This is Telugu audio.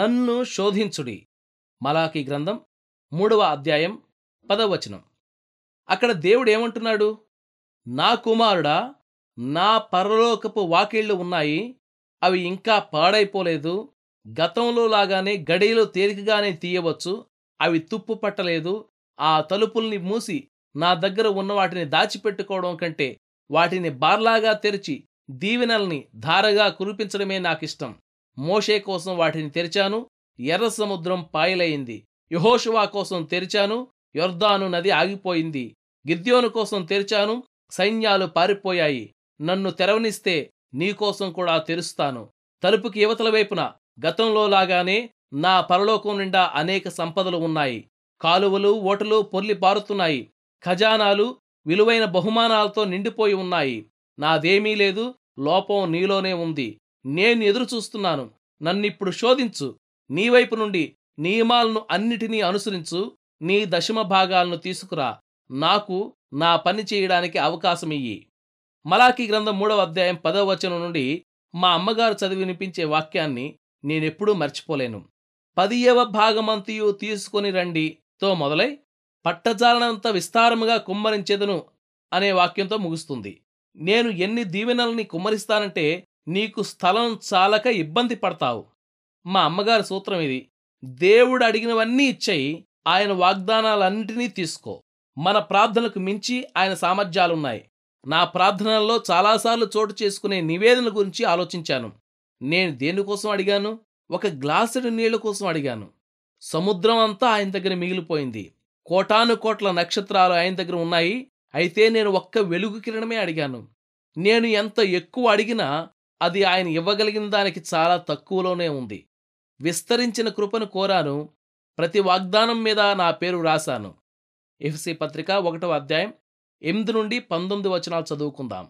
నన్ను శోధించుడి. మలాకి గ్రంథం మూడవ అధ్యాయం పదవచనం. అక్కడ దేవుడు ఏమంటున్నాడు నా కుమారుడా నా పరలోకపు వాకిళ్ళు ఉన్నాయి. అవి ఇంకా పాడైపోలేదు. గతంలో లాగానే గడియలు తేలికగానే తీయవచ్చు. అవి తుప్పు పట్టలేదు. ఆ తలుపుల్ని మూసి నా దగ్గర ఉన్న వాటిని దాచిపెట్టుకోవడం కంటే వాటిని బార్లాగా తెరిచి దీవెనల్ని ధారగా కురిపించడమే నాకిష్టం. మోషే కోసం వాటిని తెరిచాను. ఎర్ర సముద్రం పాయలయింది యహోషువా కోసం తెరిచాను. యొర్దాను నది ఆగిపోయింది. గిద్యోను కోసం తెరిచాను. సైన్యాలు పారిపోయాయి. నన్ను తెరవనిస్తే నీకోసం కూడా తెరుస్తాను. తలుపుకి యువతల వైపున గతంలో లాగానే నా పరలోకం నిండా అనేక సంపదలు ఉన్నాయి. కాలువలు ఓటలు పొర్లి పారుతున్నాయి. ఖజానాలు విలువైన బహుమానాలతో నిండిపోయి ఉన్నాయి. నాదేమీ లేదు. లోపం నీలోనే ఉంది. నేను ఎదురు చూస్తున్నాను. నన్నిప్పుడు శోధించు. నీ వైపు నుండి నియమాలను అన్నిటినీ అనుసరించు. నీ దశమ భాగాలను తీసుకురా. నాకు నా పని చేయడానికి అవకాశమియ్యి. మలాఖీ గ్రంథం మూడవ అధ్యాయం పదవ వచనం నుండి మా అమ్మగారు చదివి వినిపించే వాక్యాన్ని నేనెప్పుడూ మర్చిపోలేను. పదియవ భాగమంతియు తీసుకొని రండి. తో మొదలై పట్టజాలనంత విస్తారముగా కుమ్మరించెదను అనే వాక్యంతో ముగుస్తుంది. నేను ఎన్ని దీవెనల్ని కుమ్మరిస్తానంటే నీకు స్థలం చాలక ఇబ్బంది పడతావు. మా అమ్మగారి సూత్రం ఇది. దేవుడు అడిగినవన్నీ ఇచ్చాయి. ఆయన వాగ్దానాలన్నింటినీ తీసుకో. మన ప్రార్థనకు మించి ఆయన సామర్థ్యాలున్నాయి. నా ప్రార్థనల్లో చాలాసార్లు చోటు చేసుకునే నివేదన గురించి ఆలోచించాను. నేను దేనికోసం అడిగాను? ఒక గ్లాసుడు నీళ్ళ కోసం అడిగాను. సముద్రం అంతా ఆయన దగ్గర మిగిలిపోయింది. కోటాను కోట్ల నక్షత్రాలు ఆయన దగ్గర ఉన్నాయి. అయితే నేను ఒక్క వెలుగు కిరణమే అడిగాను. నేను ఎంత ఎక్కువ అడిగినా అది ఆయన ఇవ్వగలిగిన దానికి చాలా తక్కువలోనే ఉంది. విస్తరించిన కృపను కోరాను. ప్రతి వాగ్దానం మీద నా పేరు రాశాను. ఎఫ్సి పత్రిక ఒకటవ అధ్యాయం ఎనిమిది నుండి పంతొమ్మిది వచనాలు చదువుకుందాం.